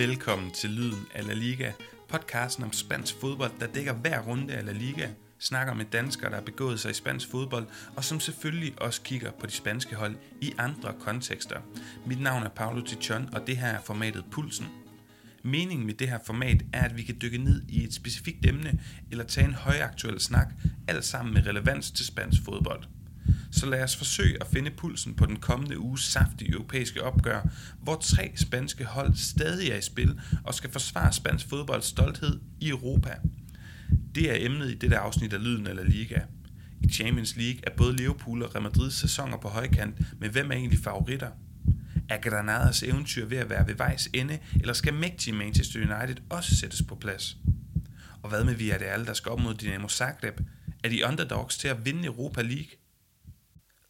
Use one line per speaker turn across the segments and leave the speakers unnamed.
Velkommen til Lyden af La Liga, podcasten om spansk fodbold, der dækker hver runde af La Liga, snakker med danskere, der har begået sig i spansk fodbold, og som selvfølgelig også kigger på de spanske hold i andre kontekster. Mit navn er Paolo Tichon, og det her er formatet Pulsen. Meningen med det her format er, at vi kan dykke ned i et specifikt emne, eller tage en højaktuel snak, alt sammen med relevans til spansk fodbold. Så lad os forsøge at finde pulsen på den kommende uges saftige europæiske opgør, hvor tre spanske hold stadig er i spil og skal forsvare spansk fodbolds stolthed i Europa. Det er emnet i dette afsnit af Lyden eller Liga. I Champions League er både Liverpool og Real Madrids sæsoner på højkant, men hvem er egentlig favoritter? Er Granadas eventyr ved at være ved vejs ende, eller skal mægtige Manchester United også sættes på plads? Og hvad med Villarreal, der skal op mod Dynamo Zagreb? Er de underdogs til at vinde Europa League?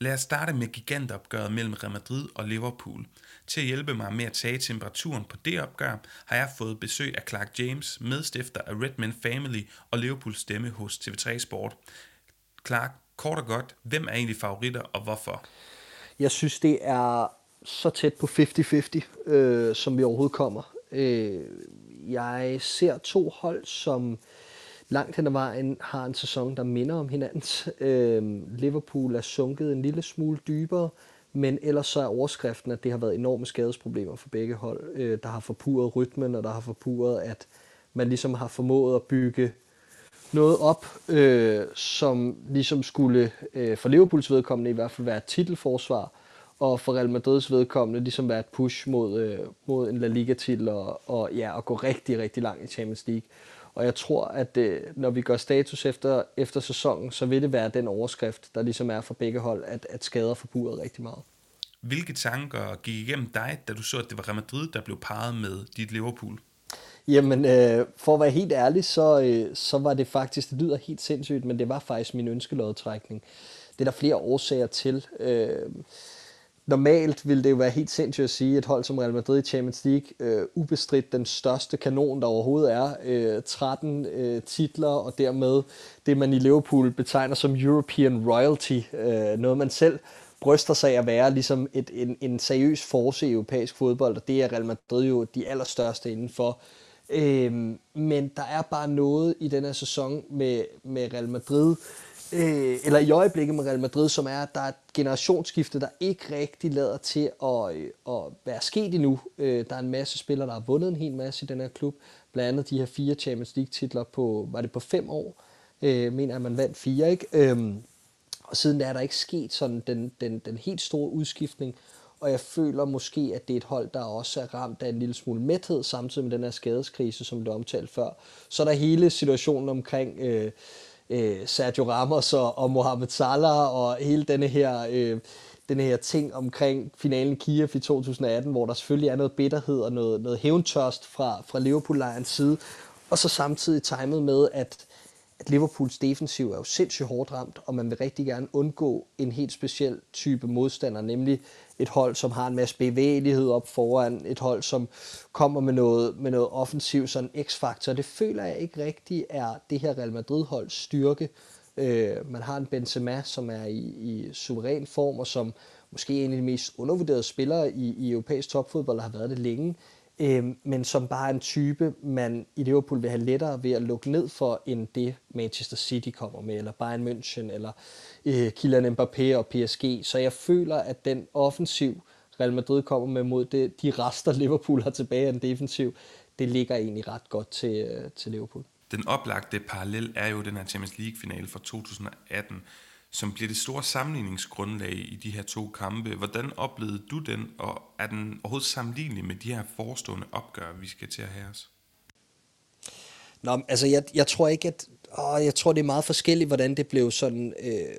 Lad os starte med gigantopgøret mellem Real Madrid og Liverpool. Til at hjælpe mig med at tage temperaturen på det opgør, har jeg fået besøg af Clark James, medstifter af Redman Family og Liverpools stemme hos TV3 Sport. Clark, kort og godt, hvem er egentlig favoritter og hvorfor?
Jeg synes, det er så tæt på 50-50, øh, som vi overhovedet kommer. Øh, jeg ser to hold, som langt hen ad vejen har en sæson, der minder om hinandens. Øh, Liverpool er sunket en lille smule dybere, men ellers så er overskriften, at det har været enorme skadesproblemer for begge hold. Øh, der har forpurret rytmen, og der har forpurret, at man ligesom har formået at bygge noget op, øh, som ligesom skulle øh, for Liverpools vedkommende i hvert fald være et titelforsvar, og for Real Madrids vedkommende ligesom være et push mod, øh, mod en La Liga-titel og, og, ja, og gå rigtig, rigtig langt i Champions League. Og jeg tror, at øh, når vi gør status efter, efter sæsonen, så vil det være den overskrift, der ligesom er for begge hold, at, at skader forbruget rigtig meget.
Hvilke tanker gik igennem dig, da du så, at det var Real Madrid, der blev parret med dit Liverpool?
Jamen, øh, for at være helt ærlig, så, øh, så var det faktisk, det lyder helt sindssygt, men det var faktisk min ønskelodtrækning. Det er der flere årsager til. Øh, normalt ville det jo være helt sindssygt at sige, at et hold som Real Madrid i Champions League, øh, ubestridt den største kanon, der overhovedet er, øh, 13 øh, titler, og dermed det, man i Liverpool betegner som European Royalty, øh, noget man selv bryster sig at være ligesom et, en, en seriøs force i europæisk fodbold, og det er Real Madrid jo de allerstørste indenfor. Øh, men der er bare noget i den her sæson med, med Real Madrid, øh, Øh, eller i øjeblikket med Real Madrid, som er, at der er et generationsskifte, der ikke rigtig lader til at, øh, at være sket endnu. Øh, der er en masse spillere, der har vundet en hel masse i den her klub. Blandt andet de her fire Champions League-titler på, var det på fem år? Øh, mener at man vandt fire, ikke? Øh, og siden der er der ikke sket sådan den, den, den helt store udskiftning, og jeg føler måske, at det er et hold, der også er ramt af en lille smule mæthed, samtidig med den her skadeskrise, som blev omtalt før. Så er der hele situationen omkring øh, øh, Sergio Ramos og, og Mohamed Salah og hele denne her, øh, denne her ting omkring finalen i Kiev i 2018, hvor der selvfølgelig er noget bitterhed og noget, noget hævntørst fra, fra Liverpool-lejrens side, og så samtidig timet med, at, at Liverpools defensiv er jo sindssygt hårdt ramt, og man vil rigtig gerne undgå en helt speciel type modstander, nemlig et hold, som har en masse bevægelighed op foran, et hold, som kommer med noget, med noget offensiv, sådan x-faktor. Det føler jeg ikke rigtigt er det her Real Madrid-holds styrke. Øh, man har en Benzema, som er i, i suveræn form, og som måske er en af de mest undervurderede spillere i, i europæisk topfodbold, der har været det længe øh, men som bare er en type, man i Liverpool vil have lettere ved at lukke ned for, end det Manchester City kommer med, eller Bayern München, eller øh, Kylian Mbappé og PSG. Så jeg føler, at den offensiv, Real Madrid kommer med mod det, de rester, Liverpool har tilbage af den defensiv, det ligger egentlig ret godt til, øh, til Liverpool.
Den oplagte parallel er jo den her Champions League-finale fra 2018, som bliver det store sammenligningsgrundlag i de her to kampe. Hvordan oplevede du den, og er den overhovedet sammenlignelig med de her forestående opgør, vi skal til at have os?
Nå, altså jeg, jeg tror ikke, at åh, jeg tror det er meget forskelligt, hvordan det blev sådan. Øh,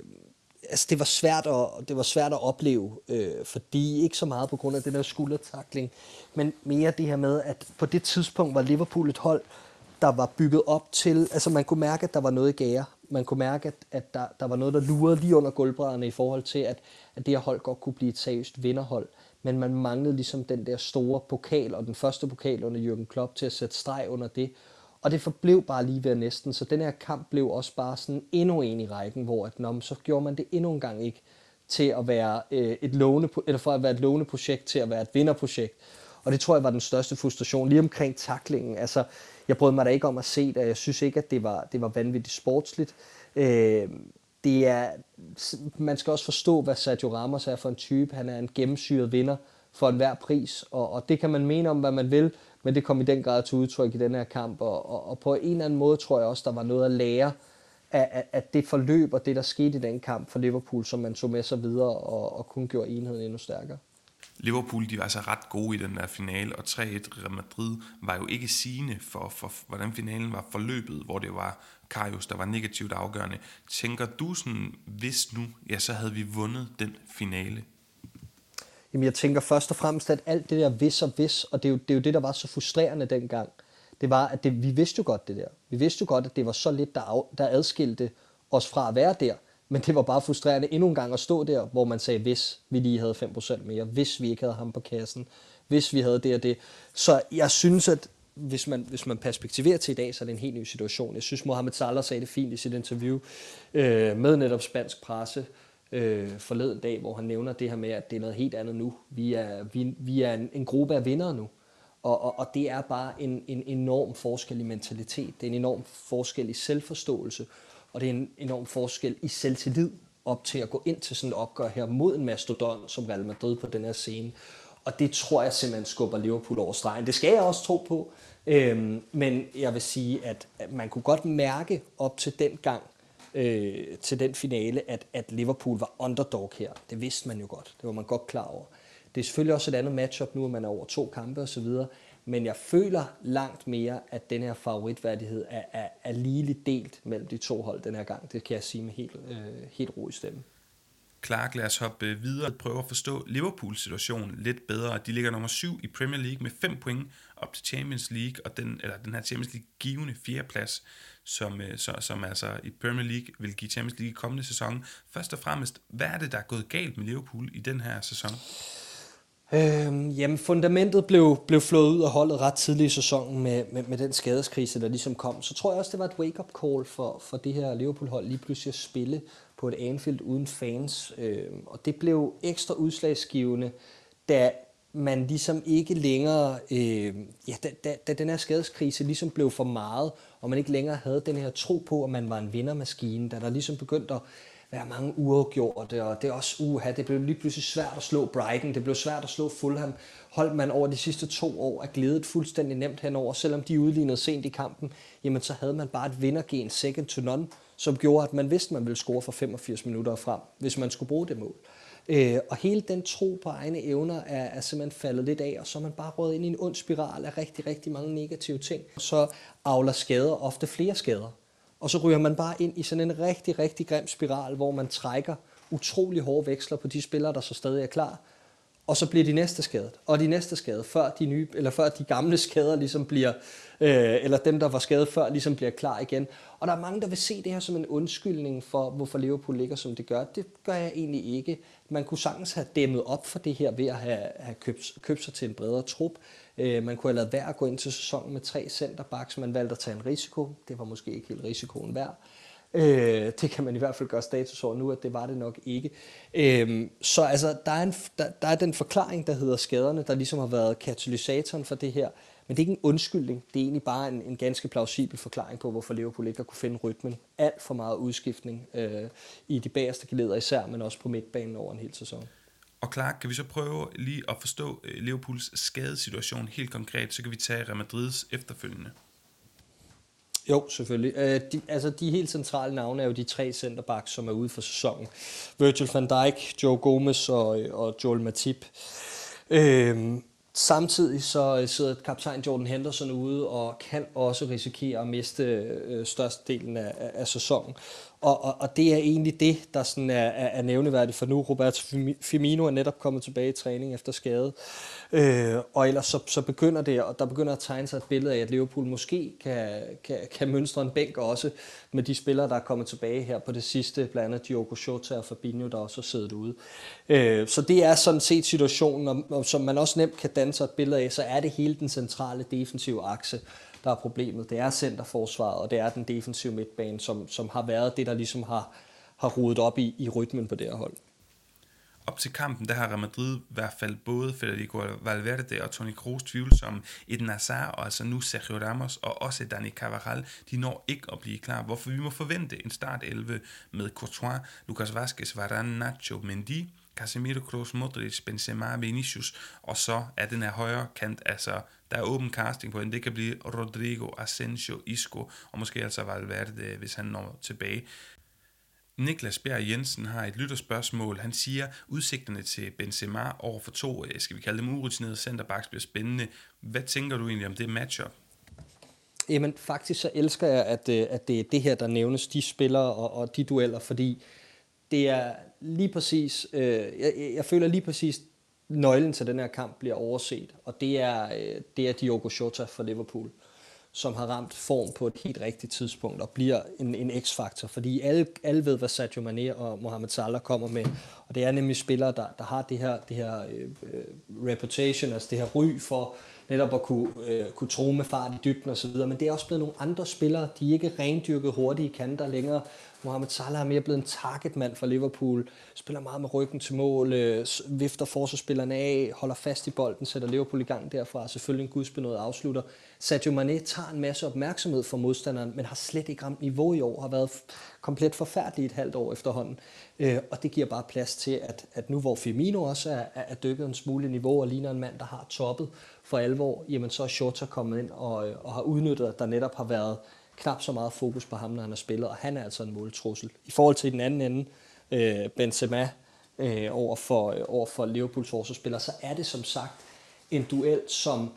altså det var svært at, det var svært at opleve, øh, fordi ikke så meget på grund af den der skuldertakling, men mere det her med, at på det tidspunkt var Liverpool et hold, der var bygget op til, altså man kunne mærke, at der var noget i gære man kunne mærke, at, at der, der var noget, der lurede lige under gulvbrædderne i forhold til, at, at det her hold godt kunne blive et seriøst vinderhold. Men man manglede ligesom den der store pokal, og den første pokal under Jürgen Klopp til at sætte streg under det. Og det forblev bare lige ved næsten, så den her kamp blev også bare sådan endnu en i rækken, hvor at, når, så gjorde man det endnu en gang ikke til at være øh, et låne, eller for at være et låneprojekt til at være et vinderprojekt. Og det tror jeg var den største frustration lige omkring taklingen. Altså, jeg brød mig da ikke om at se det, jeg synes ikke, at det var, det var vanvittigt sportsligt. Øh, det er, man skal også forstå, hvad Sergio Ramos er for en type. Han er en gennemsyret vinder for enhver pris, og, og det kan man mene om, hvad man vil, men det kom i den grad til udtryk i den her kamp, og, og, og på en eller anden måde tror jeg også, der var noget at lære af, af, af det forløb og det, der skete i den kamp for Liverpool, som man tog med sig videre og, og kun gjorde enheden endnu stærkere.
Liverpool de var altså ret gode i den der finale, og 3-1 Real Madrid var jo ikke sigende for, for, hvordan finalen var forløbet, hvor det var Karius, der var negativt afgørende. Tænker du sådan, hvis nu, ja, så havde vi vundet den finale?
Jamen jeg tænker først og fremmest, at alt det der vis og vis, og det er jo det, er jo det der var så frustrerende dengang, det var, at det, vi vidste jo godt det der. Vi vidste jo godt, at det var så lidt, der, af, der adskilte os fra at være der. Men det var bare frustrerende endnu en gang at stå der, hvor man sagde, hvis vi lige havde 5% mere, hvis vi ikke havde ham på kassen, hvis vi havde det og det. Så jeg synes, at hvis man, hvis man perspektiverer til i dag, så er det en helt ny situation. Jeg synes, Mohamed Salah sagde det fint i sit interview øh, med netop spansk presse øh, forleden dag, hvor han nævner det her med, at det er noget helt andet nu. Vi er, vi, vi er en, en gruppe af vindere nu. Og, og, og det er bare en, en enorm forskel i mentalitet. Det er en enorm forskel i selvforståelse. Og det er en enorm forskel i selvtillid op til at gå ind til sådan et opgør her mod en mastodon som Real Madrid på den her scene. Og det tror jeg simpelthen skubber Liverpool over stregen. Det skal jeg også tro på. Øhm, men jeg vil sige, at, man kunne godt mærke op til den gang, øh, til den finale, at, at Liverpool var underdog her. Det vidste man jo godt. Det var man godt klar over. Det er selvfølgelig også et andet matchup nu, at man er over to kampe osv., men jeg føler langt mere, at den her favoritværdighed er, er, er ligeligt delt mellem de to hold den her gang. Det kan jeg sige med helt, øh, helt ro i stemmen.
Clark, lad os hoppe øh, videre og prøve at forstå Liverpools situation lidt bedre. De ligger nummer 7 i Premier League med 5 point op til Champions League, og den, eller den her Champions League givende fjerdeplads, som, øh, så, som altså i Premier League vil give Champions League i kommende sæson. Først og fremmest, hvad er det, der er gået galt med Liverpool i den her sæson?
Øhm, jamen, fundamentet blev, blev flået ud af holdet ret tidligt i sæsonen med, med, med den skadeskrise, der ligesom kom. Så tror jeg også, det var et wake-up call for, for det her Liverpool-hold lige pludselig at spille på et Anfield uden fans. Øhm, og det blev ekstra udslagsgivende, da man ligesom ikke længere, øh, ja, da, da, da den her skadeskrise ligesom blev for meget, og man ikke længere havde den her tro på, at man var en vindermaskine, da der ligesom begyndte at være mange uafgjorte, og det er også uha, det blev lige pludselig svært at slå Brighton, det blev svært at slå Fulham. Holdt man over de sidste to år er glædet fuldstændig nemt henover, selvom de udlignede sent i kampen, jamen så havde man bare et vindergen second to none, som gjorde, at man vidste, at man ville score for 85 minutter frem, hvis man skulle bruge det mål. Øh, og hele den tro på egne evner er, er simpelthen faldet lidt af, og så er man bare rådet ind i en ond spiral af rigtig, rigtig mange negative ting. Så avler skader ofte flere skader. Og så ryger man bare ind i sådan en rigtig, rigtig grim spiral, hvor man trækker utrolig hårde veksler på de spillere, der så stadig er klar. Og så bliver de næste skadet, og de næste skadet, før de, nye, eller før de gamle skader ligesom bliver, øh, eller dem, der var skadet før, ligesom bliver klar igen. Og der er mange, der vil se det her som en undskyldning for, hvorfor Liverpool ligger, som det gør. Det gør jeg egentlig ikke. Man kunne sagtens have dæmmet op for det her ved at have, have købt, købt sig til en bredere trup. Øh, man kunne have lavet værd at gå ind til sæsonen med tre centerbacks. Man valgte at tage en risiko. Det var måske ikke helt risikoen værd. Øh, det kan man i hvert fald gøre status over nu, at det var det nok ikke. Øh, så altså, der er, en, der, der er den forklaring, der hedder skaderne, der ligesom har været katalysatoren for det her. Men det er ikke en undskyldning. Det er egentlig bare en, en ganske plausibel forklaring på, hvorfor Liverpool ikke har kunne finde rytmen. Alt for meget udskiftning øh, i de bagerste geleder især, men også på midtbanen over en hel sæson.
Og Clark, kan vi så prøve lige at forstå øh, Liverpools skadesituation helt konkret, så kan vi tage Real Madrids efterfølgende.
Jo, selvfølgelig. Øh, de, altså, de helt centrale navne er jo de tre centerbacks, som er ude for sæsonen. Virgil van Dijk, Joe Gomez og, øh, og Joel Matip. Øh, Samtidig så øh, sidder kaptajn Jordan Henderson ude og kan også risikere at miste øh, størstedelen af, af sæsonen. Og, og, og det er egentlig det, der sådan er, er, er nævneværdigt for nu. Roberto Firmino er netop kommet tilbage i træning efter skade. Øh, og ellers så, så begynder det, og der begynder at tegne sig et billede af, at Liverpool måske kan, kan, kan mønstre en bænk også med de spillere, der er kommet tilbage her på det sidste, blandt andet Diogo Jota og Fabinho, der også har siddet ude. Øh, så det er sådan set situationen, og, og som man også nemt kan danne sig et billede af, så er det hele den centrale defensive akse, der er problemet. Det er centerforsvaret, og det er den defensive midtbane, som, som har været det, der ligesom har, har rodet op i, i rytmen på det her hold.
Op til kampen, der har Real Madrid i hvert fald både Federico Valverde og Toni Kroos tvivlsomme. Eden Hazard og altså nu Sergio Ramos og også Dani Carvajal, de når ikke at blive klar, hvorfor vi må forvente en start 11 med Courtois, Lucas Vazquez, Varane, Nacho, Mendy, Casemiro, Kroos, Modric, Benzema, Vinicius, og så er den her højre kant, altså der er åben casting på den, det kan blive Rodrigo, Asensio, Isco, og måske altså Valverde, hvis han når tilbage. Niklas Bjerg Jensen har et lytterspørgsmål. Han siger, udsigterne til Benzema over for to, øh, skal vi kalde dem urutinerede centerbacks, bliver spændende. Hvad tænker du egentlig om det matchup?
Jamen faktisk så elsker jeg, at, øh, at det er det her, der nævnes, de spillere og, og de dueller, fordi det er lige præcis, øh, jeg, jeg føler lige præcis, nøglen til den her kamp bliver overset, og det er, øh, det er Diogo Jota for Liverpool. Som har ramt form på et helt rigtigt tidspunkt og bliver en, en x-faktor, fordi alle, alle ved, hvad Sadio Mane og Mohamed Salah kommer med, og det er nemlig spillere, der, der har det her, det her øh reputation, altså det her ry for netop at kunne, øh, kunne tro med fart i dybden osv., men det er også blevet nogle andre spillere, de er ikke rendyrket hurtige kanter længere, Mohamed Salah er mere blevet en targetmand for Liverpool, spiller meget med ryggen til mål, øh, vifter forsvarsspillerne af, holder fast i bolden, sætter Liverpool i gang derfra, selvfølgelig en gudsbenået afslutter. Sadio Mane tager en masse opmærksomhed fra modstanderen, men har slet ikke ramt niveau i år, har været komplet forfærdelig et halvt år efterhånden. Øh, og det giver bare plads til, at, at nu hvor Firmino også er, er dykket en smule niveau og ligner en mand, der har toppet for alvor, jamen så er Shota kommet ind og, øh, og har udnyttet, at der netop har været knap så meget fokus på ham, når han har spillet, og han er altså en måltrussel. I forhold til den anden ende, øh, Benzema, øh, over, for, øh, over for Liverpools forsvarsspiller, så er det som sagt en duel, som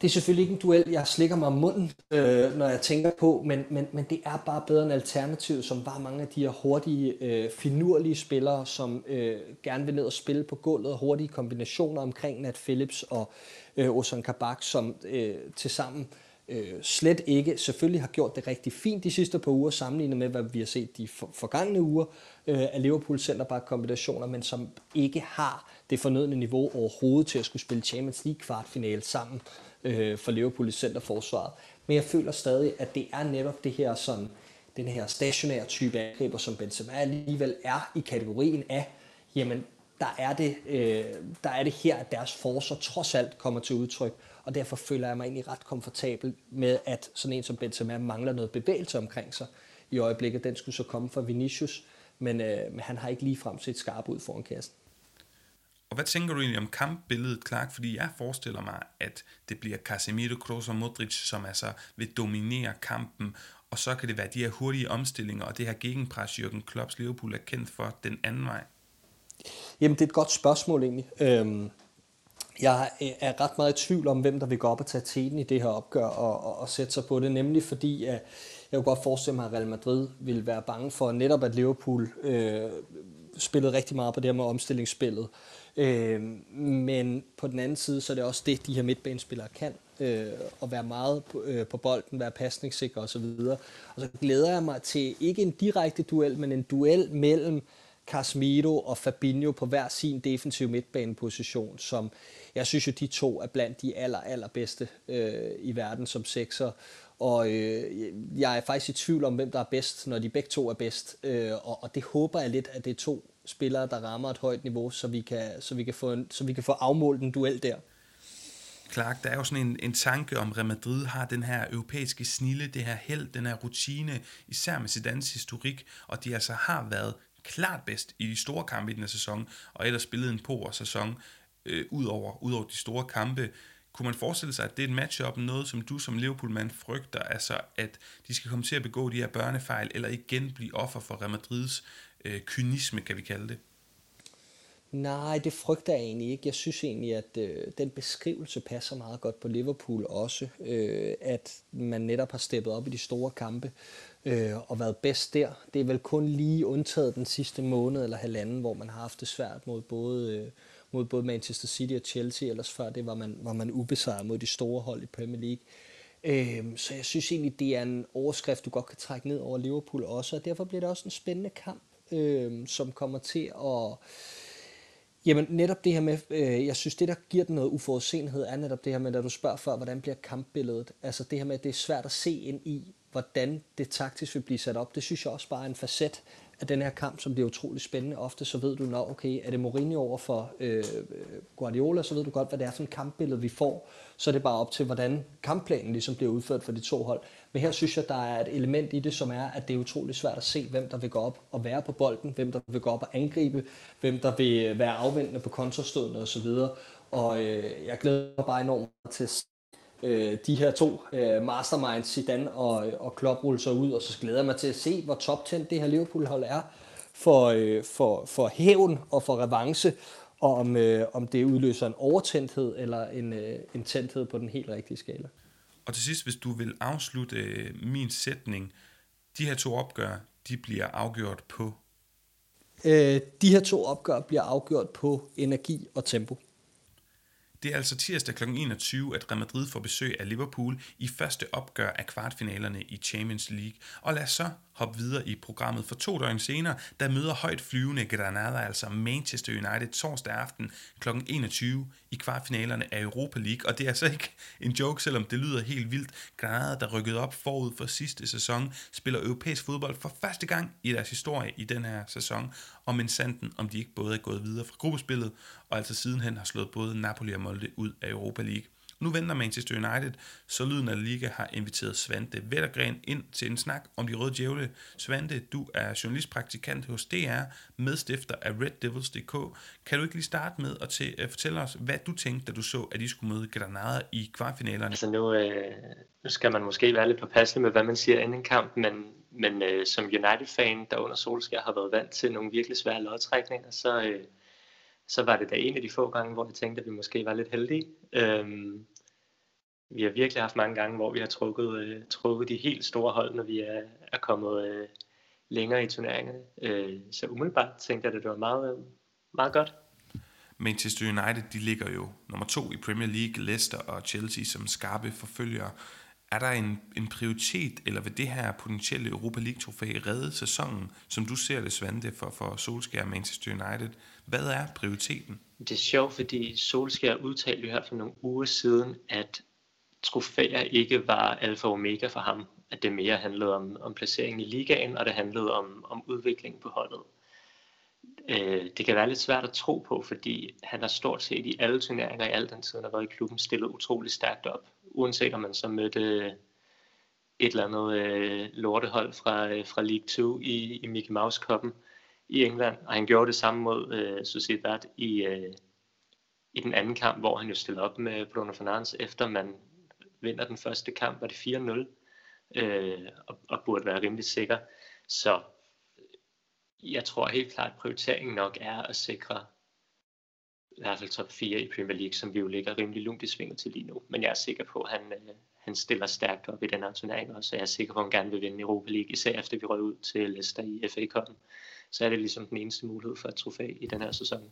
det er selvfølgelig ikke en duel, jeg slikker mig om munden, øh, når jeg tænker på, men, men, men det er bare bedre end alternativ, som var mange af de her hurtige, øh, finurlige spillere, som øh, gerne vil ned og spille på gulvet, og hurtige kombinationer omkring Nat Phillips og øh, Ozan Kabak, som øh, til sammen øh, øh, slet ikke, selvfølgelig har gjort det rigtig fint de sidste par uger, sammenlignet med, hvad vi har set de for, forgangne uger øh, af Liverpool centerback kombinationer, men som ikke har det fornødne niveau overhovedet til at skulle spille Champions League kvartfinale sammen øh, for Liverpool i centerforsvaret. Men jeg føler stadig, at det er netop det her sådan, den her stationære type angriber, som Benzema alligevel er i kategorien af, jamen der er det, øh, der er det her, at deres forsvar trods alt kommer til udtryk og derfor føler jeg mig egentlig ret komfortabel med, at sådan en som Benzema mangler noget bevægelse omkring sig i øjeblikket. Den skulle så komme fra Vinicius, men, øh, men han har ikke lige frem set skarp ud foran kassen.
Og hvad tænker du egentlig om kampbilledet, Clark? Fordi jeg forestiller mig, at det bliver Casemiro, Kroos og Modric, som altså vil dominere kampen, og så kan det være de her hurtige omstillinger, og det her gegenpres, Jürgen Klopps Liverpool er kendt for den anden vej.
Jamen, det er et godt spørgsmål egentlig. Øhm, jeg er ret meget i tvivl om, hvem der vil gå op og tage teten i det her opgør og, og, og sætte sig på det, nemlig fordi at jeg kunne godt forestille mig, at Real Madrid ville være bange for netop, at Liverpool øh, spillede rigtig meget på det her med omstillingsspillet. Øh, men på den anden side, så er det også det, de her midtbanespillere kan, øh, at være meget på, øh, på bolden, være pasningssikre osv. Og så glæder jeg mig til ikke en direkte duel, men en duel mellem Casemiro og Fabinho på hver sin defensiv midtbaneposition, som jeg synes jo, de to er blandt de aller, allerbedste øh, i verden som sekser. Og øh, jeg er faktisk i tvivl om, hvem der er bedst, når de begge to er bedst. Øh, og, og det håber jeg lidt, at det er to spillere, der rammer et højt niveau, så vi kan, så vi kan, få, en, så vi kan få afmålt en duel der.
Clark, der er jo sådan en, en tanke om, Real Madrid har den her europæiske snille, det her held, den her rutine, især med Zidane's historik, og de altså har været klart bedst i de store kampe i den her sæson, og ellers spillet en på sæson øh, ud, over, ud over de store kampe. Kunne man forestille sig, at det er et matchup, noget som du som Liverpool-mand frygter, altså at de skal komme til at begå de her børnefejl, eller igen blive offer for Real Madrids øh, kynisme, kan vi kalde det?
Nej, det frygter jeg egentlig ikke. Jeg synes egentlig, at øh, den beskrivelse passer meget godt på Liverpool også. Øh, at man netop har steppet op i de store kampe øh, og været bedst der. Det er vel kun lige undtaget den sidste måned eller halvanden, hvor man har haft det svært mod både, øh, mod både Manchester City og Chelsea. Ellers før det var man, var man ubesejret mod de store hold i Premier League. Øh, så jeg synes egentlig, det er en overskrift, du godt kan trække ned over Liverpool også, og derfor bliver det også en spændende kamp, øh, som kommer til at Jamen netop det her med, øh, jeg synes det der giver den noget uforudsenhed, er netop det her med, at du spørger før, hvordan bliver kampbilledet? Altså det her med, at det er svært at se ind i, hvordan det taktisk vil blive sat op. Det synes jeg også bare er en facet af den her kamp, som bliver utrolig spændende. Ofte så ved du, når okay, er det Mourinho over for øh, Guardiola, så ved du godt, hvad det er for en kampbillede, vi får. Så er det bare op til, hvordan kampplanen ligesom bliver udført for de to hold. Men her synes jeg, der er et element i det, som er, at det er utrolig svært at se, hvem der vil gå op og være på bolden, hvem der vil gå op og angribe, hvem der vil øh, være afvendende på kontrastødene osv. Og øh, jeg glæder mig bare enormt til øh, de her to øh, masterminds, Zidane og, og Klopp, rulle sig ud, og så glæder jeg mig til at se, hvor top 10 det her Liverpool-hold er for, øh, for, for hævn og for revanche, og om, øh, om det udløser en overtændthed eller en, øh, en tændthed på den helt rigtige skala.
Og til sidst, hvis du vil afslutte øh, min sætning, de her to opgør, de bliver afgjort på?
Øh, de her to opgør bliver afgjort på energi og tempo.
Det er altså tirsdag kl. 21, at Real Madrid får besøg af Liverpool i første opgør af kvartfinalerne i Champions League. Og lad os så hoppe videre i programmet. For to døgn senere, der møder højt flyvende Granada, altså Manchester United, torsdag aften kl. 21 i kvartfinalerne af Europa League. Og det er altså ikke en joke, selvom det lyder helt vildt. Granada, der rykkede op forud for sidste sæson, spiller europæisk fodbold for første gang i deres historie i den her sæson. Og men sanden, om de ikke både er gået videre fra gruppespillet, og altså sidenhen har slået både Napoli og Molde ud af Europa League. Nu venter Manchester United, så lyden af Liga har inviteret Svante Vettergren ind til en snak om de røde djævle. Svante, du er journalistpraktikant hos DR, medstifter af RedDevils.dk. Kan du ikke lige starte med at, til, uh, fortælle os, hvad du tænkte, da du så, at de skulle møde Granada i kvartfinalerne?
Altså nu, øh, nu skal man måske være lidt påpasselig med, hvad man siger inden kamp, men, men øh, som United-fan, der under Solskjaer har været vant til nogle virkelig svære lodtrækninger, så... Øh, så var det da en af de få gange, hvor jeg tænkte, at vi måske var lidt heldige. Øhm, vi har virkelig haft mange gange, hvor vi har trukket, øh, trukket de helt store hold, når vi er, er kommet øh, længere i turneringerne. Øh, så umiddelbart tænkte jeg, at det var meget, øh, meget godt.
Manchester United de ligger jo nummer to i Premier League, Leicester og Chelsea som skarpe forfølgere. Er der en, en prioritet, eller vil det her potentielle Europa League-trofæ redde sæsonen, som du ser det, Svante, for, for Solskjaer Manchester United? Hvad er prioriteten?
Det er sjovt, fordi Solskjaer udtalte jo her for nogle uger siden, at trofæer ikke var alfa og omega for ham. At det mere handlede om, om placeringen i ligaen, og det handlede om, om udviklingen på holdet. Øh, det kan være lidt svært at tro på, fordi han har stort set i alle turneringer i al den tid, han har været i klubben, stillet utrolig stærkt op. Uanset om man så mødte øh, et eller andet øh, lortehold fra, øh, fra League 2 i, i Mickey Mouse Cup'en i England, og han gjorde det samme mod øh, Sociedad i, øh, i den anden kamp, hvor han jo stillede op med Bruno Fernandes, efter man vinder den første kamp, var det 4-0, øh, og, og burde være rimelig sikker. Så jeg tror helt klart, at prioriteringen nok er at sikre i hvert fald top 4 i Premier League, som vi jo ligger rimelig lunt i svinget til lige nu. Men jeg er sikker på, at han, øh, han stiller stærkt op i den her turnering også, og jeg er sikker på, at han gerne vil vinde Europa League, især efter vi røg ud til Leicester i FA Cup'en. Så er det ligesom den eneste mulighed for et trofæ i den her sæson.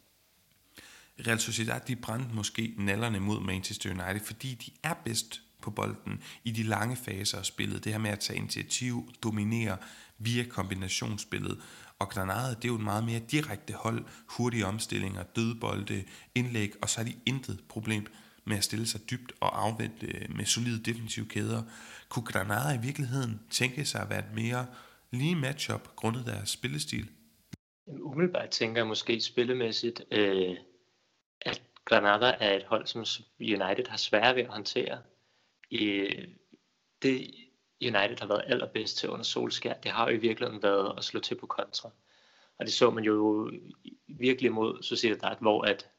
Real Sociedad, de brændte måske nallerne mod Manchester United, fordi de er bedst på bolden i de lange faser af spillet. Det her med at tage initiativ, dominere via kombinationsspillet. Og Granada, det er jo en meget mere direkte hold, hurtige omstillinger, dødbolde, indlæg, og så har de intet problem med at stille sig dybt og afvente øh, med solide defensive kæder. Kunne Granada i virkeligheden tænke sig at være et mere lige matchup grundet deres spillestil?
Umiddelbart tænker jeg måske spillemæssigt, øh, at Granada er et hold, som United har svært ved at håndtere. I, det United har været allerbedst til under Solskær, det har jo i virkeligheden været at slå til på kontra. Og det så man jo virkelig mod Sociedad, hvor at,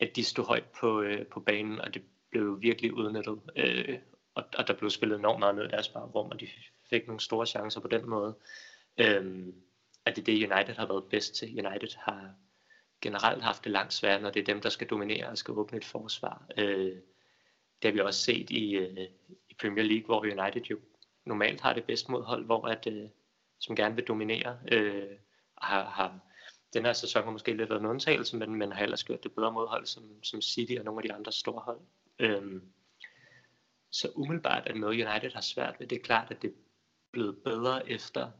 at de stod højt på, øh, på banen, og det blev virkelig udnyttet. Øh, og, og der blev spillet enormt meget ned i deres bagrum, og de fik nogle store chancer på den måde. Øh, at det er det, United har været bedst til. United har generelt haft det langt svært, når det er dem, der skal dominere og skal åbne et forsvar. Øh, det har vi også set i, øh, i Premier League, hvor United jo normalt har det bedst mod hold, hvor at, øh, som gerne vil dominere. Øh, har, har den her sæson har måske lidt været en undtagelse, men, men har ellers gjort det bedre mod hold som, som City og nogle af de andre store hold. Øh, så umiddelbart er det noget, United har svært ved. Det er klart, at det er blevet bedre efter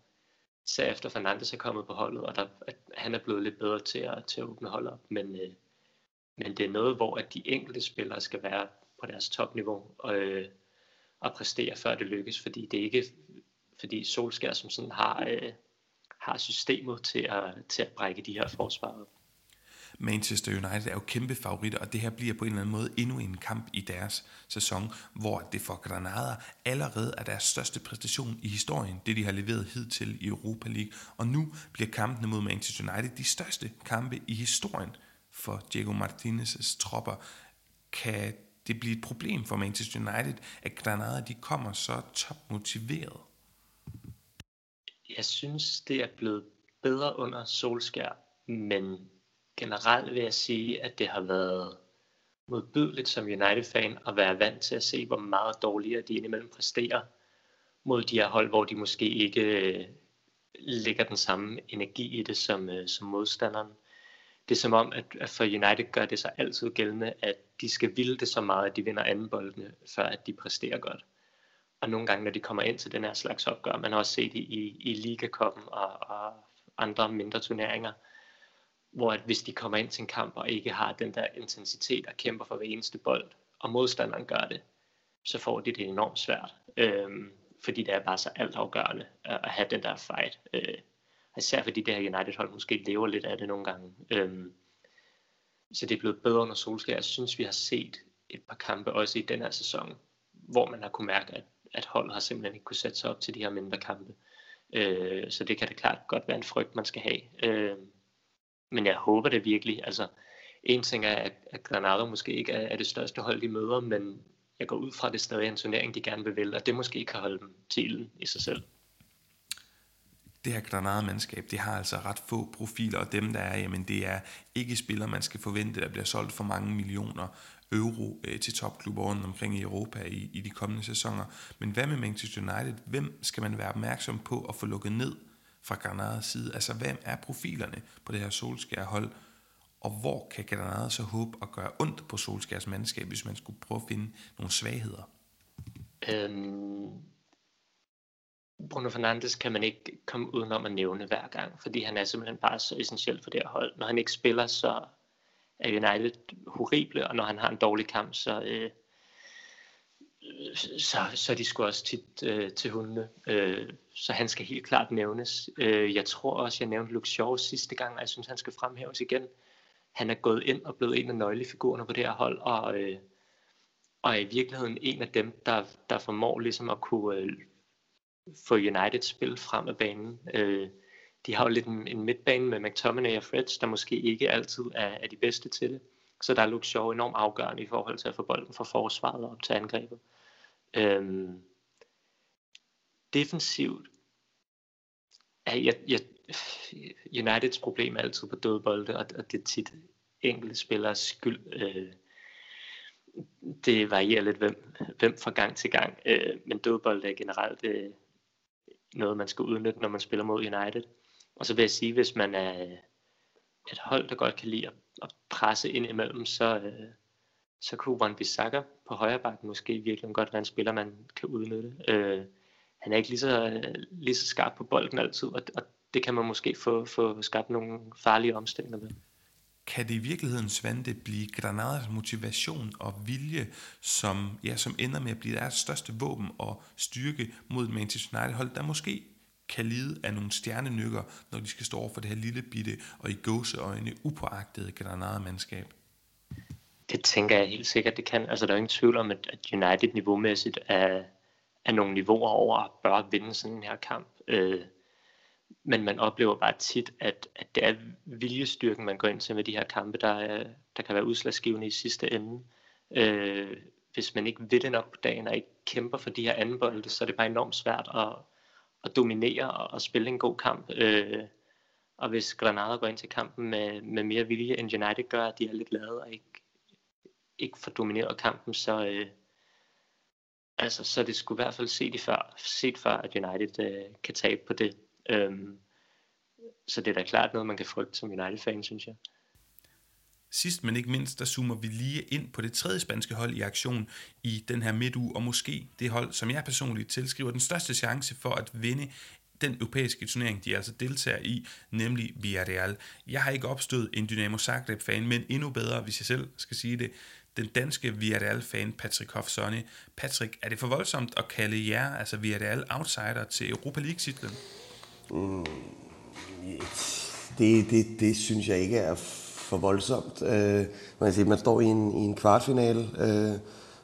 så efter Fernandes er kommet på holdet, og der, at han er blevet lidt bedre til at, til at åbne holdet op. Men, øh, men det er noget, hvor at de enkelte spillere skal være på deres topniveau og, øh, at præstere, før det lykkes. Fordi det ikke fordi Solskær som sådan har, øh, har systemet til at, til at brække de her forsvar op.
Manchester United er jo kæmpe favoritter, og det her bliver på en eller anden måde endnu en kamp i deres sæson, hvor det for Granada allerede er deres største præstation i historien, det de har leveret hidtil i Europa League. Og nu bliver kampene mod Manchester United de største kampe i historien for Diego Martinez' tropper. Kan det blive et problem for Manchester United, at Granada de kommer så topmotiveret?
Jeg synes, det er blevet bedre under Solskær, men generelt vil jeg sige, at det har været modbydeligt som United-fan at være vant til at se, hvor meget dårligere de indimellem præsterer mod de her hold, hvor de måske ikke øh, lægger den samme energi i det som, øh, som modstanderen. Det er som om, at, for United gør det sig altid gældende, at de skal ville det så meget, at de vinder anden boldene, før at de præsterer godt. Og nogle gange, når de kommer ind til den her slags opgør, man har også set i, i, i Liga-koppen og, og andre mindre turneringer, hvor at hvis de kommer ind til en kamp og ikke har den der intensitet og kæmper for hver eneste bold, og modstanderen gør det, så får de det enormt svært. Øhm, fordi det er bare så altafgørende at have den der fight. Øh, især fordi det her United-hold måske lever lidt af det nogle gange. Øhm, så det er blevet bedre under Solskjaer. Jeg synes, vi har set et par kampe også i den her sæson, hvor man har kunne mærke, at, at holdet har simpelthen ikke kunne sætte sig op til de her mindre kampe. Øh, så det kan det klart godt være en frygt, man skal have. Øh, men jeg håber det virkelig. Altså, en ting er, at, at Granada måske ikke er, er det største hold, de møder, men jeg går ud fra, at det stadig er en turnering, de gerne vil vælge, og det måske kan holde dem til i sig selv.
Det her Granada-mandskab, det har altså ret få profiler, og dem der er, jamen det er ikke spillere, man skal forvente, der bliver solgt for mange millioner euro øh, til topklubber rundt omkring i Europa i, i de kommende sæsoner. Men hvad med Manchester United? Hvem skal man være opmærksom på at få lukket ned fra Granadas side? Altså, hvem er profilerne på det her Solskjær-hold? Og hvor kan Granada så håbe at gøre ondt på Solskjærs mandskab, hvis man skulle prøve at finde nogle svagheder? Øhm,
Bruno Fernandes kan man ikke komme udenom at nævne hver gang, fordi han er simpelthen bare så essentiel for det her hold. Når han ikke spiller, så er United horrible, og når han har en dårlig kamp, så, øh, så, så er de sgu også tit øh, til hundene. Øh, så han skal helt klart nævnes. Øh, jeg tror også, jeg nævnte Luke Shaw sidste gang, og jeg synes, han skal fremhæves igen. Han er gået ind og blevet en af nøglefigurerne på det her hold, og, øh, og er i virkeligheden en af dem, der, der formår ligesom at kunne øh, få United spil frem af banen. Øh, de har jo lidt en, en midtbane med McTominay og Freds, der måske ikke altid er, er de bedste til det. Så der er Luke Shaw enormt afgørende i forhold til at få bolden fra forsvaret op til angrebet. Øhm, defensivt er jeg, jeg, Uniteds problem er altid på døde bolde, og, og det er tit enkelte spillers skyld. Øh, det varierer lidt, hvem, hvem fra gang til gang, øh, men dødbold er generelt øh, noget, man skal udnytte, når man spiller mod United. Og så vil jeg sige, hvis man er øh, et hold, der godt kan lide at, at presse ind imellem, så, øh, så kunne Wan Bissaka på højre bakken måske virkelig godt være en spiller, man kan udnytte. Øh, han er ikke lige så, lige så skarp på bolden altid, og, og det kan man måske få, få skabt nogle farlige omstillinger med.
Kan det i virkeligheden, Svante, blive Granadas motivation og vilje, som, ja, som ender med at blive deres største våben og styrke mod Manchester United hold, der måske kan lide af nogle stjernenykker, når de skal stå over for det her lille bitte og i gåseøjne upåagtede Granada-mandskab?
Det tænker jeg helt sikkert, det kan. Altså, der er ingen tvivl om, at United niveaumæssigt er, er nogle niveauer over at bør vinde sådan en her kamp. Øh, men man oplever bare tit, at, at det er viljestyrken, man går ind til med de her kampe, der, der kan være udslagsgivende i sidste ende. Øh, hvis man ikke vil det nok på dagen, og ikke kæmper for de her anden bolde, så er det bare enormt svært at, at dominere og, og spille en god kamp. Øh, og hvis Granada går ind til kampen med, med mere vilje, end United gør, at de er lidt lade og ikke, ikke får domineret kampen, så, øh, altså, så det skulle i hvert fald set, i før, set før, at United øh, kan tabe på det. Øhm, så det er da klart noget, man kan frygte som United-fan, synes jeg.
Sidst men ikke mindst, der zoomer vi lige ind på det tredje spanske hold i aktion i den her midtuge, og måske det hold, som jeg personligt tilskriver den største chance for at vinde den europæiske turnering, de altså deltager i, nemlig Villarreal. Jeg har ikke opstået en Dynamo Zagreb-fan, men endnu bedre, hvis jeg selv skal sige det, den danske Villarreal-fan Patrick Hofsonne. Patrick, er det for voldsomt at kalde jer, altså Villarreal, outsider til Europa League-titlen?
Mm, Det, det, det synes jeg ikke er for voldsomt. Øh, man, siger, man står i en, i en kvartfinale, øh,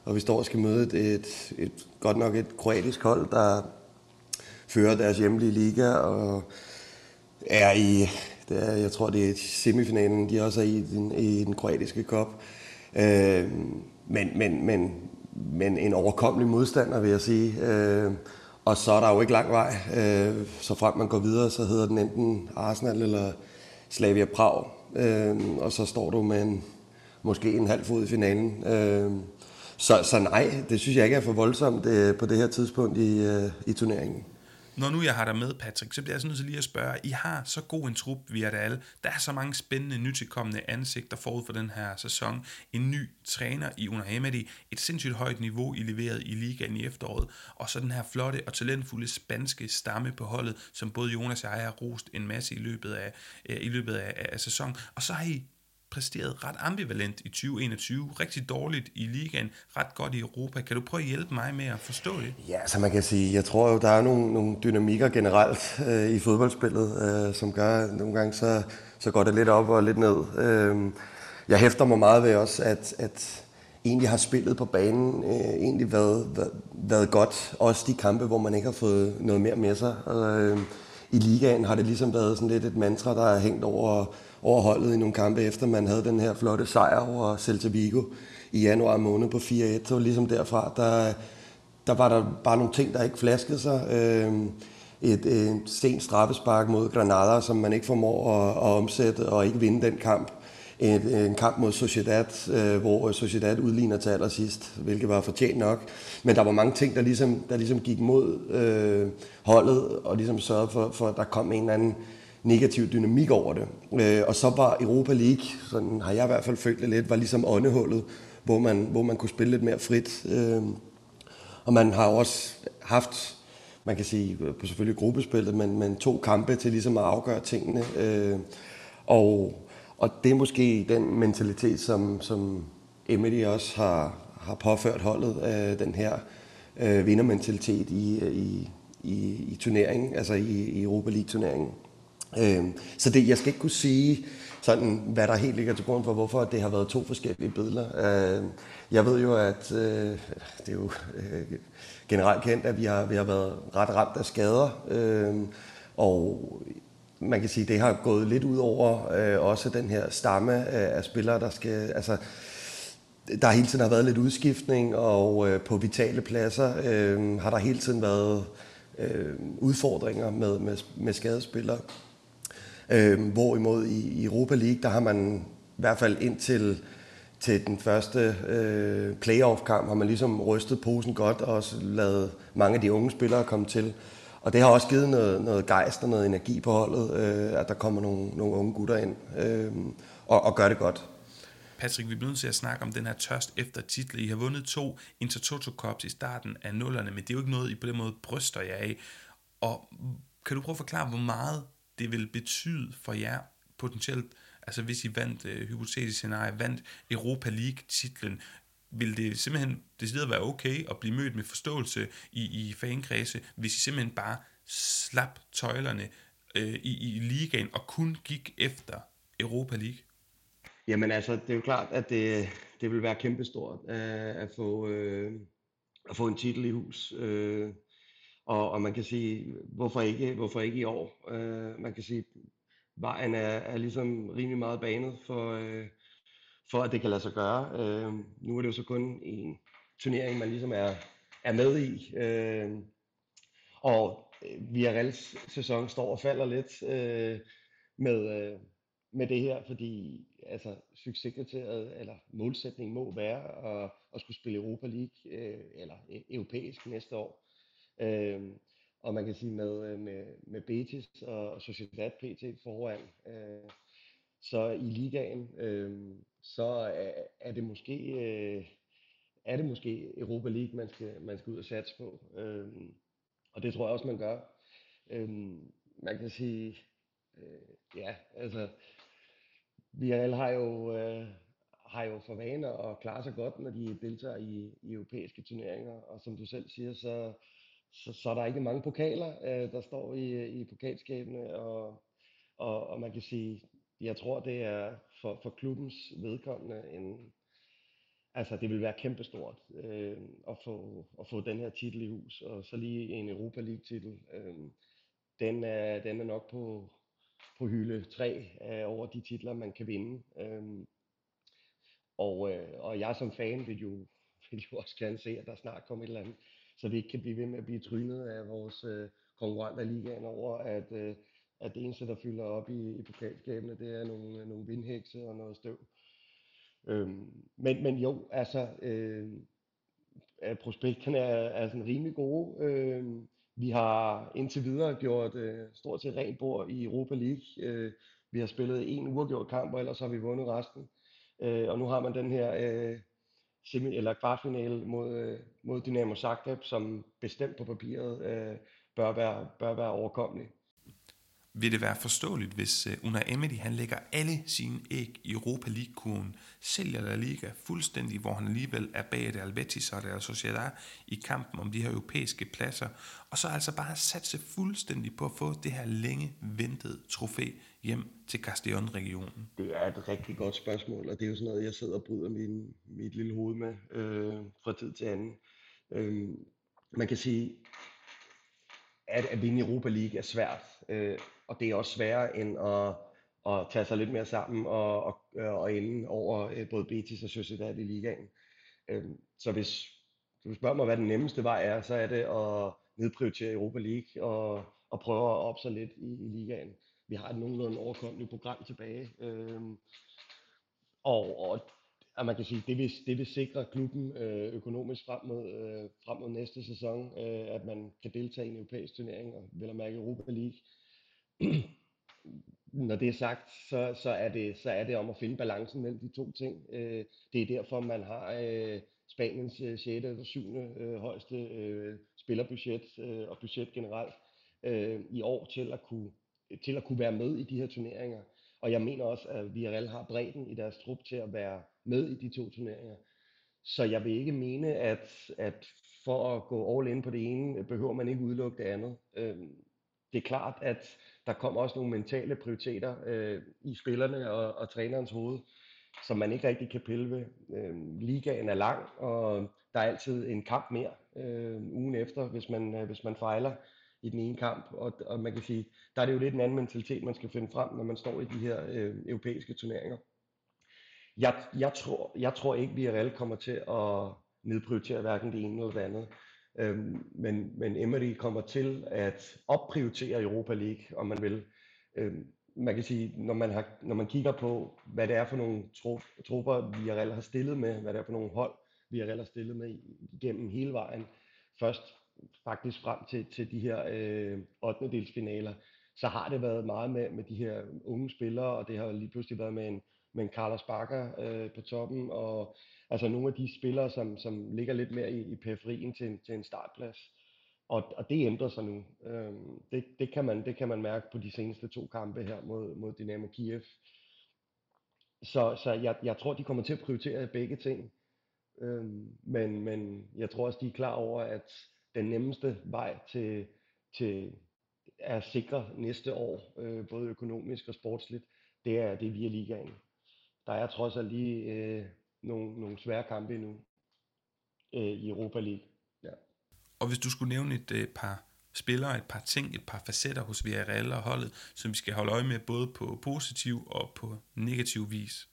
og vi står og skal møde et, et, et, godt nok et kroatisk hold, der fører deres hjemlige liga og er i, det er, jeg tror det er semifinalen, de også er i den, i den kroatiske kop. Øh, men, men, men, men en overkommelig modstander, vil jeg sige. Øh, og så er der jo ikke lang vej. Øh, så frem man går videre, så hedder den enten Arsenal eller Slavia Prag. Øh, og så står du med en, måske en halv fod i finalen. Øh, så, så nej, det synes jeg ikke er for voldsomt øh, på det her tidspunkt i, øh, i turneringen.
Når nu jeg har dig med, Patrick, så bliver jeg sådan nødt til lige at spørge, I har så god en trup, vi er det alle. Der er så mange spændende, nytilkommende ansigter forud for den her sæson. En ny træner i Una Hemedi, et sindssygt højt niveau, I leveret i ligaen i efteråret, og så den her flotte og talentfulde spanske stamme på holdet, som både Jonas og jeg har rost en masse i løbet af, øh, i løbet af, af sæsonen. Og så har I præsteret ret ambivalent i 2021, rigtig dårligt i ligaen, ret godt i Europa. Kan du prøve at hjælpe mig med at forstå det?
Ja, så man kan sige, jeg tror jo, der er nogle, nogle dynamikker generelt øh, i fodboldspillet, øh, som gør, at nogle gange så, så går det lidt op og lidt ned. Øh, jeg hæfter mig meget ved også, at, at egentlig har spillet på banen øh, egentlig været, været, været godt. Også de kampe, hvor man ikke har fået noget mere med sig. Øh, I ligaen har det ligesom været sådan lidt et mantra, der er hængt over over holdet i nogle kampe efter man havde den her flotte sejr over Celta Vigo i januar måned på 4-1. Så ligesom derfra, der, der var der bare nogle ting, der ikke flaskede sig. Øh, et, et sent straffespark mod Granada, som man ikke formår at, at omsætte og ikke vinde den kamp. En, en kamp mod Sociedad, øh, hvor Sociedad udligner til allersidst, hvilket var fortjent nok. Men der var mange ting, der ligesom, der ligesom gik mod øh, holdet, og ligesom sørgede for, for, at der kom en eller anden negativ dynamik over det. Øh, og så var Europa League, sådan har jeg i hvert fald følt det lidt, var ligesom åndehullet, hvor man, hvor man kunne spille lidt mere frit. Øh, og man har også haft, man kan sige, på selvfølgelig gruppespillet, men, men to kampe til ligesom at afgøre tingene. Øh, og, og det er måske den mentalitet, som, som Emily også har, har påført holdet, øh, den her øh, vindermentalitet i, øh, i, i, i turneringen, altså i, i Europa League-turneringen. Øh, så det, jeg skal ikke kunne sige, sådan, hvad der helt ligger til grund for, hvorfor det har været to forskellige billeder. Øh, jeg ved jo, at øh, det er jo øh, generelt kendt, at vi har, vi har været ret ramt af skader, øh, og man kan sige, det har gået lidt ud over øh, også den her stamme af, af spillere, der skal... Altså, der hele tiden har været lidt udskiftning, og øh, på vitale pladser øh, har der hele tiden været øh, udfordringer med, med, med skadespillere. Øh, hvorimod i Europa League, der har man i hvert fald indtil til den første øh, playoff-kamp, har man ligesom rystet posen godt og også lavet mange af de unge spillere komme til. Og det har også givet noget, noget gejst og noget energi på holdet, øh, at der kommer nogle, nogle unge gutter ind øh, og, og gør det godt.
Patrick, vi bliver nødt til at snakke om den her tørst efter titler. I har vundet to Intertoto Cups i starten af nullerne, men det er jo ikke noget, I på den måde bryster jer af. Og kan du prøve at forklare, hvor meget det vil betyde for jer potentielt, altså hvis I vandt, øh, hypotetisk scenarie, vandt Europa League-titlen, vil det simpelthen decideret være okay at blive mødt med forståelse i, i fankredse, hvis I simpelthen bare slap tøjlerne øh, i, i ligaen og kun gik efter Europa League?
Jamen altså, det er jo klart, at det, det vil være kæmpestort øh, at, få, øh, at få en titel i hus. Øh, og, og man kan sige, hvorfor ikke, hvorfor ikke i år? Øh, man kan sige, vejen er, er ligesom rimelig meget banet for, øh, for at det kan lade sig gøre. Øh, nu er det jo så kun en turnering, man ligesom er, er med i. Øh, og Villarreals sæson står og falder lidt øh, med, øh, med det her, fordi altså, succeskriteriet eller målsætningen må være at, at skulle spille Europa League øh, eller øh, europæisk næste år. Øh, og man kan sige med, øh, med, med Betis og Sociedad PT foran, øh, så i ligaen, øh, så er, er det måske øh, er det måske Europa League, man skal, man skal ud og satse på. Øhm, og det tror jeg også, man gør. Øhm, man kan sige, øh, ja, altså, Villarreal har jo, øh, har jo for vane at klare sig godt, når de deltager i, i europæiske turneringer. Og som du selv siger, så, så, så er der ikke mange pokaler, øh, der står i, i pokalskabene, og og, og man kan sige, jeg tror, det er for, for klubbens vedkommende en, altså det vil være kæmpestort øh, at, få, at få den her titel i hus, og så lige en Europa League titel. Øh, den, er, den er nok på, på hylde 3 øh, over de titler, man kan vinde. Øh, og, øh, og jeg som fan vil jo, vil jo også gerne se, at der snart kommer et eller andet, så vi ikke kan blive ved med at blive trynet af vores øh, konkurrenter ligaen over, at, øh, at det eneste, der fylder op i, i pokalskabene, det er nogle, øh, nogle vindhekse og noget støv. Øhm, men, men jo, altså, øh, øh prospekterne er, er sådan rimelig gode. Øh, vi har indtil videre gjort øh, stort set rent bord i Europa League. Øh, vi har spillet en uafgjort kamp, og ellers har vi vundet resten. Øh, og nu har man den her øh, semi- eller kvartfinale mod, øh, mod Dynamo Zagreb, som bestemt på papiret øh, bør, være, bør være overkommelig
vil det være forståeligt, hvis Una Unai Emery han lægger alle sine æg i Europa League-kurven, sælger La Liga fuldstændig, hvor han alligevel er bag det Albetis og Real Sociedad i kampen om de her europæiske pladser, og så altså bare satse fuldstændig på at få det her længe ventede trofæ hjem til Castellón-regionen?
Det er et rigtig godt spørgsmål, og det er jo sådan noget, jeg sidder og bryder min, mit lille hoved med øh, fra tid til anden. Øh, man kan sige, at at vinde Europa League er svært, øh, og det er også sværere end at, at tage sig lidt mere sammen og, og, øh, og ende over øh, både Betis og Sociedad i ligaen. Øhm, så hvis du spørger mig, hvad den nemmeste vej er, så er det at nedprioritere Europa League og, og prøve at op sig lidt i, i ligaen. Vi har et nogenlunde overkommeligt program tilbage. Øh, og, og at man kan sige, det vil, det vil sikre klubben øh, økonomisk frem mod, øh, frem mod næste sæson, øh, at man kan deltage i en europæisk turnering, og vel at mærke Europa League. Når det er sagt, så, så, er det, så er det om at finde balancen mellem de to ting. Øh, det er derfor, man har øh, Spaniens øh, 6. eller 7. Øh, højeste øh, spillerbudget øh, og budget generelt øh, i år til at, kunne, til at kunne være med i de her turneringer. Og jeg mener også, at Villarreal har bredden i deres trup til at være med i de to turneringer. Så jeg vil ikke mene, at, at for at gå all in på det ene, behøver man ikke udelukke det andet. Øh, det er klart, at der kommer også nogle mentale prioriteter øh, i spillerne og, og trænerens hoved, som man ikke rigtig kan pille ved. Øh, ligaen er lang, og der er altid en kamp mere øh, ugen efter, hvis man, øh, hvis man fejler i den ene kamp. Og, og man kan sige, der er det jo lidt en anden mentalitet, man skal finde frem, når man står i de her øh, europæiske turneringer. Jeg, jeg, tror, jeg tror ikke, vi Real kommer til at nedprioritere hverken det ene eller det andet. Øhm, men, men Emery kommer til at opprioritere Europa League, om man vil. Øhm, man kan sige, når man, har, når man kigger på, hvad det er for nogle trupper, vi har stillet med, hvad det er for nogle hold, vi har stillet med igennem hele vejen. Først faktisk frem til, til de her øh, 8. delsfinaler, så har det været meget med, med de her unge spillere, og det har lige pludselig været med en, med en Carlos Bakker øh, på toppen, og altså nogle af de spillere, som, som ligger lidt mere i, i periferien til, til en startplads. Og, og det ændrer sig nu. Øhm, det, det, kan man, det kan man mærke på de seneste to kampe her mod, mod Dynamo Kiev. Så, så jeg, jeg tror, de kommer til at prioritere begge ting. Øhm, men, men jeg tror også, de er klar over, at den nemmeste vej til, til at sikre næste år, øh, både økonomisk og sportsligt, det er, det er via ligaen. Der er trods alt lige øh, nogle, nogle svære kampe endnu øh, i Europa League. Ja.
Og hvis du skulle nævne et øh, par spillere, et par ting, et par facetter hos Villarreal og holdet, som vi skal holde øje med både på positiv og på negativ vis?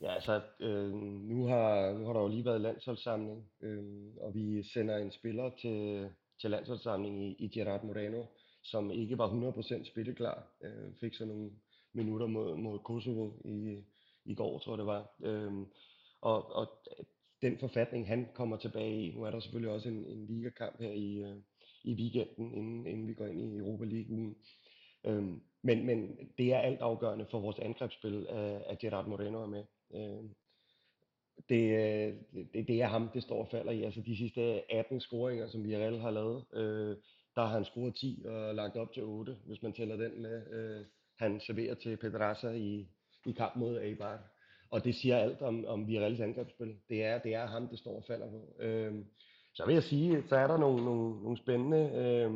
Ja, altså, øh, nu, har, nu har der jo lige været landsholdssamling, øh, og vi sender en spiller til, til landsholdssamling i, i Gerard Moreno, som ikke var 100% spilleklar. Øh, fik så nogle minutter mod, mod Kosovo i, i går, tror jeg det var. Øh, og, og øh, den forfatning, han kommer tilbage i, nu er der selvfølgelig også en, en ligakamp her i, øh, i weekenden, inden, inden vi går ind i Europa League-ugen. Øhm, men, men det er alt afgørende for vores angrebsspil, at, at Gerard Moreno er med. Øhm, øh, det, det, det er ham, det står og falder i. Altså de sidste 18 scoringer, som Villarreal har lavet, øh, der har han scoret 10 og lagt op til 8, hvis man tæller den med. Øh, han serverer til Pedraza i, i kamp mod Eibar. Og det siger alt om, om Villarreals angrebsspil. Det er, det er ham, det står og falder på. Øh, så vil jeg sige, så er der nogle, nogle, nogle spændende øh,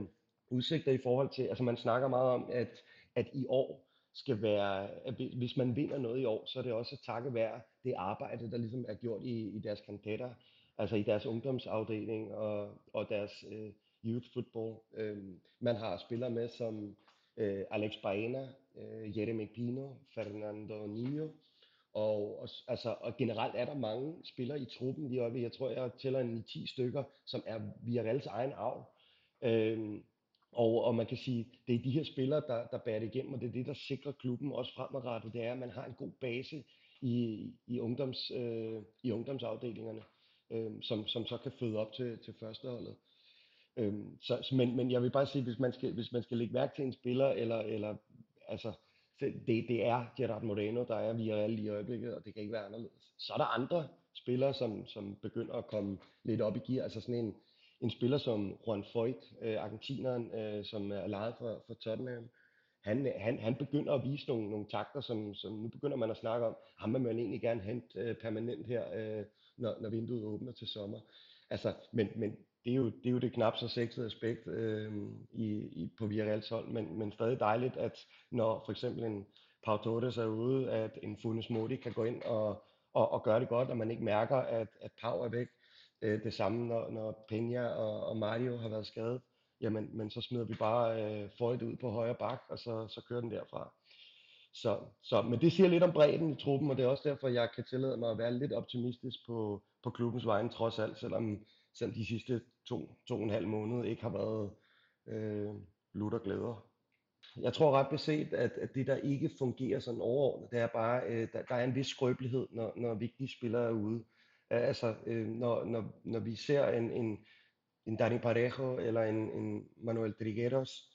udsigter i forhold til, altså man snakker meget om, at, at i år, skal være, at hvis man vinder noget i år, så er det også takket være det arbejde, der ligesom er gjort i, i deres kandidater, altså i deres ungdomsafdeling og, og deres øh, youth football. Øh, man har spillere med som øh, Alex Baena, øh, Jeremy Pino, Fernando Nino, og, og, altså, og generelt er der mange spillere i truppen lige øjeblikket. Jeg tror, jeg tæller en 10 stykker, som er Villarreals egen arv. Øhm, og, og man kan sige, det er de her spillere, der, der bærer det igennem, og det er det, der sikrer klubben også fremadrettet. Det er, at man har en god base i, i, ungdoms, øh, i ungdomsafdelingerne, øh, som, som så kan føde op til, til førsteholdet. Øhm, så, men, men jeg vil bare sige, hvis man skal, hvis man skal lægge mærke til en spiller, eller, eller altså, det, det er Gerard Moreno, der er via alle i øjeblikket, og det kan ikke være anderledes. Så er der andre spillere, som, som begynder at komme lidt op i gear, altså sådan en, en spiller som Juan Foyt, øh, argentineren, øh, som er lejet for, for Tottenham, han, han, han begynder at vise nogle, nogle takter, som, som nu begynder man at snakke om, ham vil man egentlig gerne hente øh, permanent her, øh, når, når vinduet åbner til sommer. Altså, men, men det, er jo, det er jo det knap så sexede aspekt øh, i, i, på Villarreals hold, men, men stadig dejligt, at når for eksempel en Pau Torres er ude, at en Funes Modi kan gå ind og, og, og gøre det godt, og man ikke mærker, at, at Pau er væk. Øh, det samme, når, når Peña og, og Mario har været skadet, jamen men så smider vi bare øh, Freud ud på højre bak, og så, så kører den derfra. Så, så, men det siger lidt om bredden i truppen, og det er også derfor, jeg kan tillade mig at være lidt optimistisk på, på klubbens vegne, trods alt, selvom, selvom de sidste to, to og en halv måned ikke har været øh, lutter glæder. Jeg tror ret beset, at, at det, der ikke fungerer sådan overordnet, det er bare, øh, der, der er en vis skrøbelighed, når, når vigtige spillere er ude. Altså, øh, når, når, når vi ser en, en, en Dani Parejo, eller en, en Manuel Trigueros,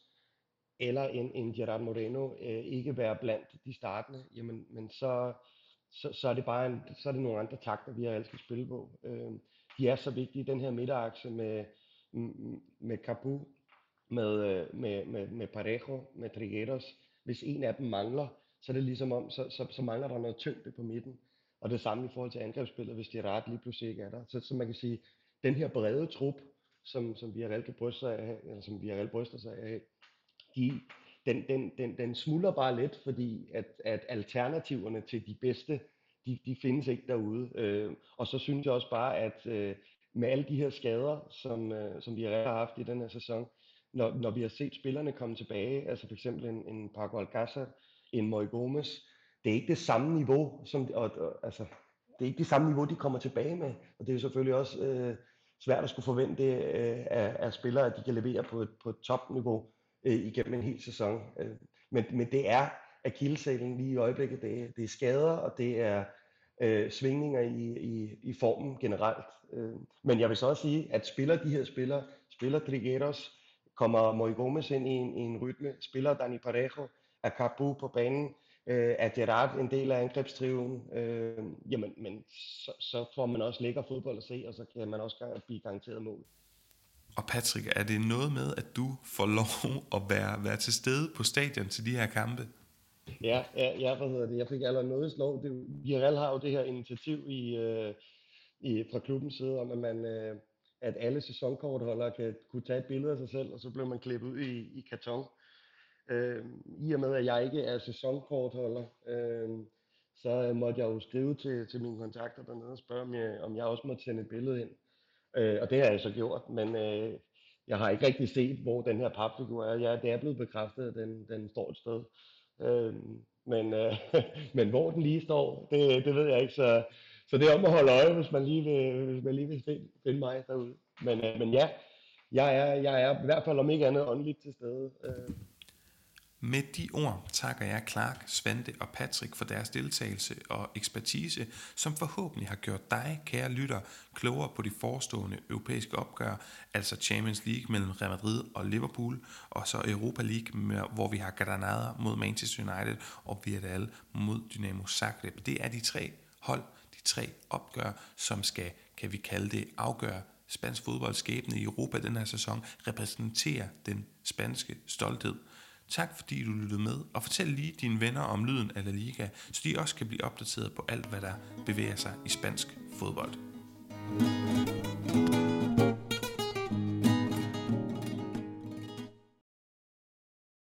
eller en, en Gerard Moreno øh, ikke være blandt de startende, jamen, men så, så, så er det bare en, så er det nogle andre takter, vi har elsket at spille på. Øh, de er så vigtige, den her midterakse med, med Capu, med, øh, med, med, med Parejo, med Trigueros. Hvis en af dem mangler, så er det ligesom om, så, så, så mangler der noget tyngde på midten. Og det samme i forhold til angrebsspillet, hvis de er ret lige pludselig ikke er der. Så, så man kan sige, den her brede trup, som, som Villarreal kan bryste sig af, eller som Villarreal bryster sig af, de, den, den, den, den smuldrer bare lidt, fordi at, at alternativerne til de bedste, de, de findes ikke derude. Øh, og så synes jeg også bare, at øh, med alle de her skader, som, øh, som vi har haft i den her sæson, når, når vi har set spillerne komme tilbage, altså for eksempel en, en Paco Alcázar, en Moy Gomes, det er ikke det samme niveau, som, og, og, altså, det er ikke det samme niveau, de kommer tilbage med. Og det er jo selvfølgelig også øh, svært at skulle forvente øh, af, af spillere, at de kan levere på et, på et topniveau øh, igennem en hel sæson. Øh, men, men det er akillesælen lige i øjeblikket. Det det er skader, og det er øh, svingninger i, i, i formen generelt. Øh, men jeg vil så også sige, at spiller de her spillere, spiller Trigueros, kommer Moy Gomez ind i en, i en rytme, spiller Dani Parejo, er Capu på banen, øh, er Gerard en del af angrebstriven, øh, jamen men så, så får man også lækker fodbold at se, og så kan man også blive garanteret mål.
Og Patrick, er det noget med, at du får lov at være, være til stede på stadion til de her kampe?
Ja, ja, ja hvad hedder det? Jeg fik allerede noget lov. Det, Villarreal har jo det her initiativ i, øh, i, fra klubbens side om, at man, øh, at alle sæsonkortholdere kan kunne tage et billede af sig selv, og så bliver man klippet ud i, i karton. Øh, I og med, at jeg ikke er sæsonkortholder, øh, så måtte jeg jo skrive til, til mine kontakter dernede og spørge, om jeg, om jeg også måtte sende et billede ind. Øh, og det har jeg så gjort, men øh, jeg har ikke rigtig set, hvor den her papfigur er. Ja, det er blevet bekræftet, at den, den står et sted. Øh, men, øh, men hvor den lige står, det, det ved jeg ikke. Så, så det er om at holde øje, hvis man lige vil, hvis man lige vil finde, finde mig derude. Men, øh, men ja, jeg er, jeg er i hvert fald om ikke andet åndeligt til stede. Øh.
Med de ord takker jeg Clark, Svante og Patrick for deres deltagelse og ekspertise, som forhåbentlig har gjort dig, kære lytter, klogere på de forestående europæiske opgør, altså Champions League mellem Real Madrid og Liverpool, og så Europa League, hvor vi har Granada mod Manchester United og Villarreal mod Dynamo Zagreb. Det er de tre hold, de tre opgør, som skal, kan vi kalde det, afgøre spansk fodboldskæbne i Europa den her sæson, repræsenterer den spanske stolthed. Tak fordi du lyttede med, og fortæl lige dine venner om lyden af La Liga, så de også kan blive opdateret på alt, hvad der bevæger sig i spansk fodbold. thank you